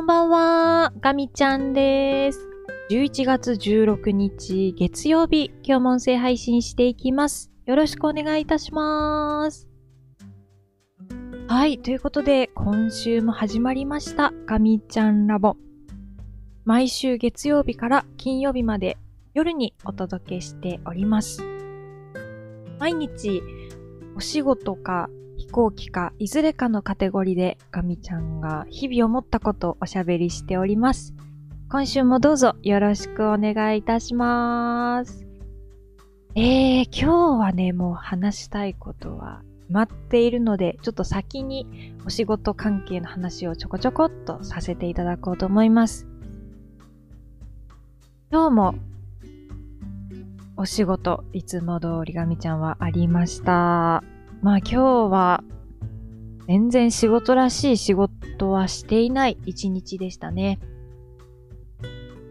こんばんは。ガミちゃんです。11月16日月曜日、今日も音声配信していきます。よろしくお願いいたします。はい。ということで、今週も始まりました。ガミちゃんラボ。毎週月曜日から金曜日まで夜にお届けしております。毎日、お仕事か行機かいずれかのカテゴリーでガミちゃんが日々思ったことをおしゃべりしております。今週もどうぞよろしくお願いいたします。えー、今日はね、もう話したいことは待っているので、ちょっと先にお仕事関係の話をちょこちょこっとさせていただこうと思います。今日もお仕事、いつも通りガミちゃんはありました。まあ今日は全然仕事らしい仕事はしていない一日でしたね。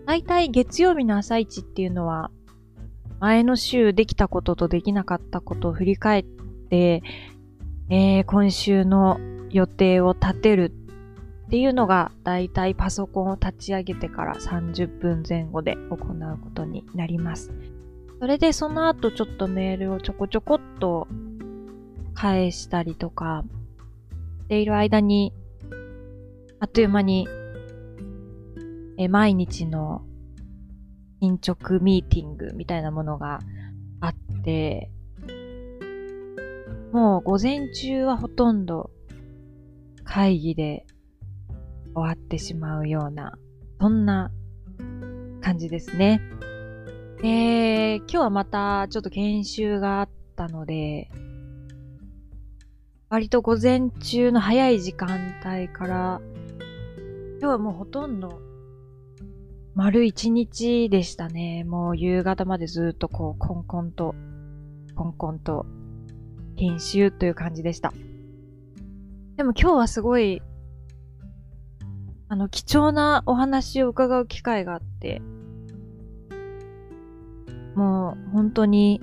だいたい月曜日の朝一っていうのは前の週できたこととできなかったことを振り返って、えー、今週の予定を立てるっていうのがだいたいパソコンを立ち上げてから30分前後で行うことになります。それでその後ちょっとメールをちょこちょこっと返したりとかしている間に、あっという間に、え毎日の進捗ミーティングみたいなものがあって、もう午前中はほとんど会議で終わってしまうような、そんな感じですね。で、今日はまたちょっと研修があったので、割と午前中の早い時間帯から、今日はもうほとんど丸一日でしたね。もう夕方までずっとこう、コンコンと、コンコンと、研修という感じでした。でも今日はすごい、あの、貴重なお話を伺う機会があって、もう本当に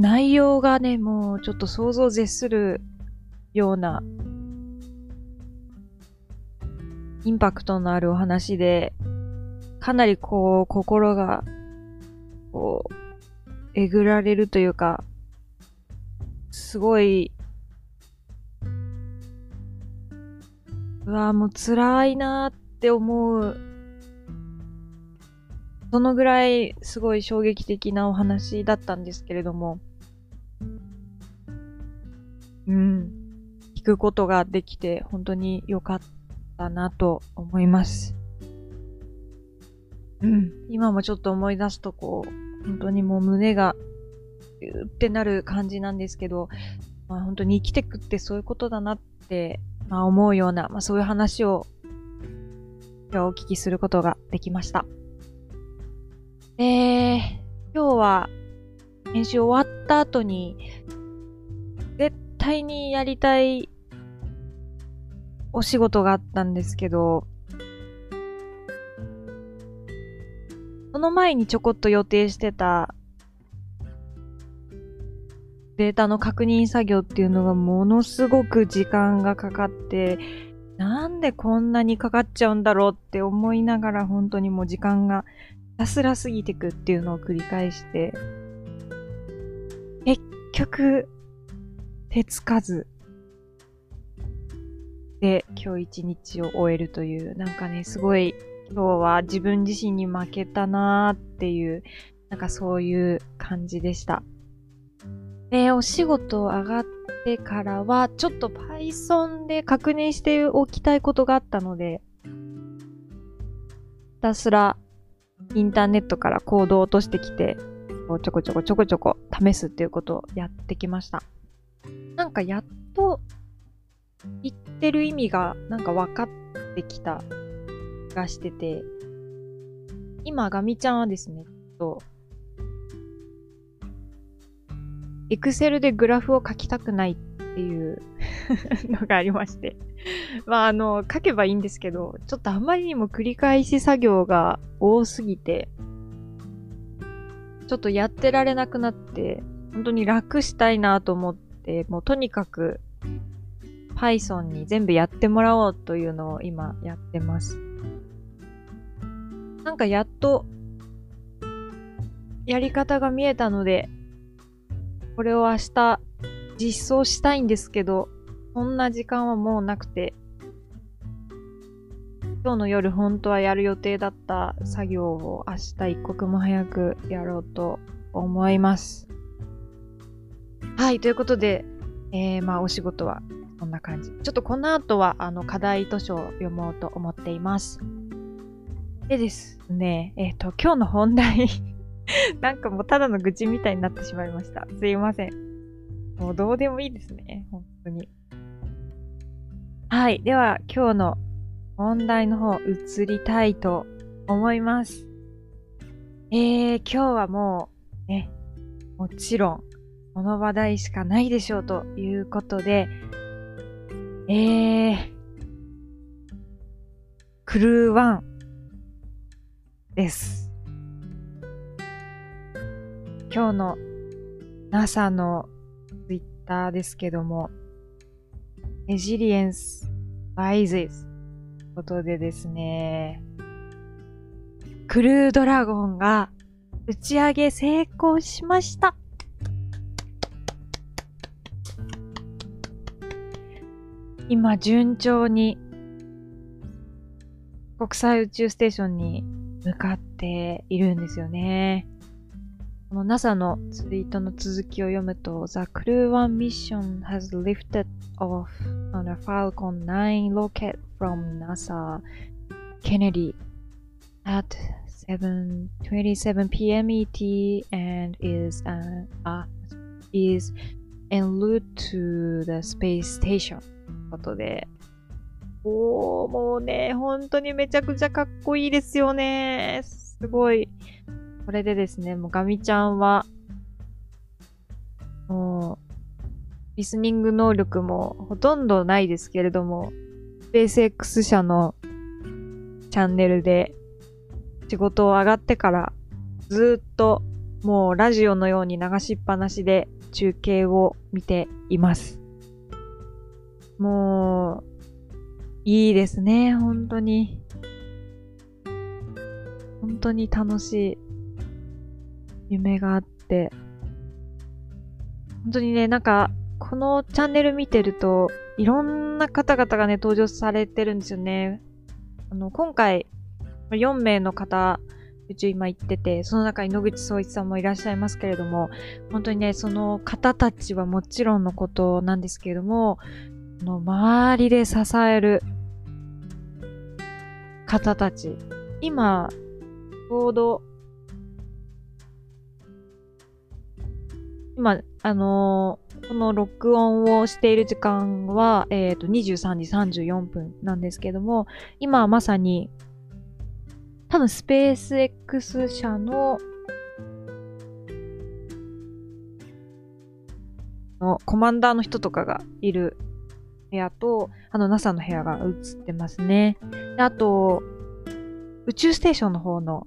内容がね、もうちょっと想像を絶するようなインパクトのあるお話で、かなりこう心がこうえぐられるというか、すごい、うわもう辛いなーって思うそのぐらいすごい衝撃的なお話だったんですけれども、うん、聞くことができて本当に良かったなと思います。うん、今もちょっと思い出すとこう、本当にもう胸がギューってなる感じなんですけど、まあ本当に生きてくってそういうことだなって、まあ、思うような、まあそういう話を今日お聞きすることができました。えー、今日は編集終わった後に、対にやりたいお仕事があったんですけど、その前にちょこっと予定してたデータの確認作業っていうのがものすごく時間がかかって、なんでこんなにかかっちゃうんだろうって思いながら本当にもう時間がひたすら過ぎてくっていうのを繰り返して、結局、手つかずで今日一日を終えるという、なんかね、すごい今日は自分自身に負けたなーっていう、なんかそういう感じでした。で、お仕事上がってからは、ちょっと Python で確認しておきたいことがあったので、ひたすらインターネットからコードを落としてきて、ちょこちょこちょこちょこ試すっていうことをやってきました。なんかやっと言ってる意味がなんか分かってきた気がしてて、今ガミちゃんはですね、と、エクセルでグラフを書きたくないっていう のがありまして。まあ、あの、書けばいいんですけど、ちょっとあまりにも繰り返し作業が多すぎて、ちょっとやってられなくなって、本当に楽したいなと思って、もうとにかく Python に全部やってもらおうというのを今やってます。なんかやっとやり方が見えたので、これを明日実装したいんですけど、そんな時間はもうなくて、今日の夜本当はやる予定だった作業を明日一刻も早くやろうと思います。はい、ということで、えー、まあお仕事はこんな感じ。ちょっとこの後はあの課題図書を読もうと思っています。でですね、えっ、ー、と、今日の本題 なんかもうただの愚痴みたいになってしまいました。すいません。もうどうでもいいですね。本当に。はい。では、今日の本題の方移りたいと思います。えー、今日はもうね、もちろんこの話題しかないでしょうということで、えー、クルーワンです。今日の NASA のツイッターですけども、レジリエンスバイズ s ことでですね、クルードラゴンが打ち上げ成功しました。今順調に国際宇宙ステーションに向かっているんですよね。この NASA のツイートの続きを読むと The Crew 1 mission has lifted off on a Falcon 9 rocket from NASA Kennedy at 7:27 p.m. ET and is uh, uh, is en route to the space station ことで。おーもうね本当にめちゃくちゃかっこいいですよね。すごい。これでですねもうガミちゃんはもうリスニング能力もほとんどないですけれども、スペース X 社のチャンネルで仕事を上がってからずっともうラジオのように流しっぱなしで中継を見ています。もう、いいですね、本当に。本当に楽しい夢があって。本当にね、なんか、このチャンネル見てると、いろんな方々がね、登場されてるんですよね。あの、今回、4名の方、宇宙今行ってて、その中に野口聡一さんもいらっしゃいますけれども、本当にね、その方たちはもちろんのことなんですけれども、の周りで支える方たち。今、ちょうど、今、あのーこの録音をしている時間は、えっ、ー、と、23時34分なんですけども、今まさに、多分スペース X 社の、のコマンダーの人とかがいる部屋と、あの NASA の部屋が映ってますね。あと、宇宙ステーションの方の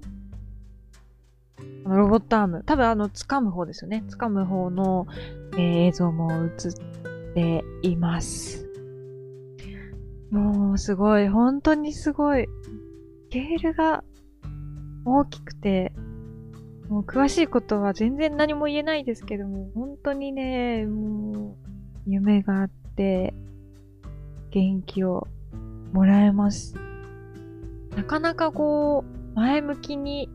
あのロボットアーム。多分あの、掴む方ですよね。掴む方の、えー、映像も映っています。もう、すごい。本当にすごい。スケールが大きくて、もう詳しいことは全然何も言えないですけども、本当にね、もう、夢があって、元気をもらえます。なかなかこう、前向きに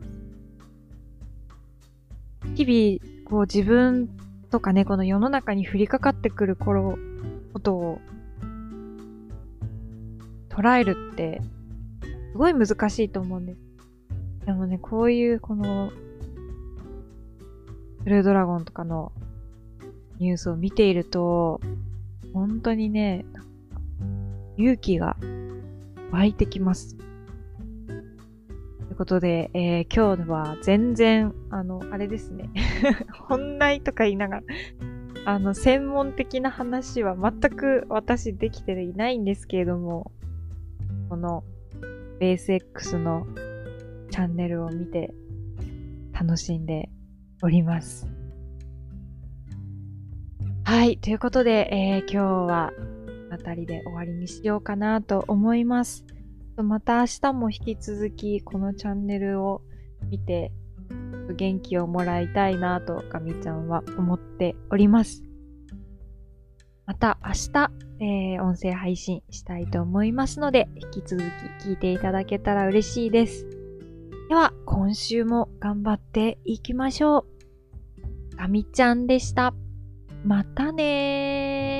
日々、こう自分とかね、この世の中に降りかかってくる頃、ことを捉えるって、すごい難しいと思うんです。でもね、こういうこの、ブルードラゴンとかのニュースを見ていると、本当にね、勇気が湧いてきます。ということで、えー、今日は全然、あの、あれですね。本題とか言いながら、あの、専門的な話は全く私できていないんですけれども、この、ベース X のチャンネルを見て楽しんでおります。はい。ということで、えー、今日はあたりで終わりにしようかなと思います。また明日も引き続きこのチャンネルを見て元気をもらいたいなとガミちゃんは思っております。また明日、えー、音声配信したいと思いますので、引き続き聞いていただけたら嬉しいです。では、今週も頑張っていきましょう。ガミちゃんでした。またねー。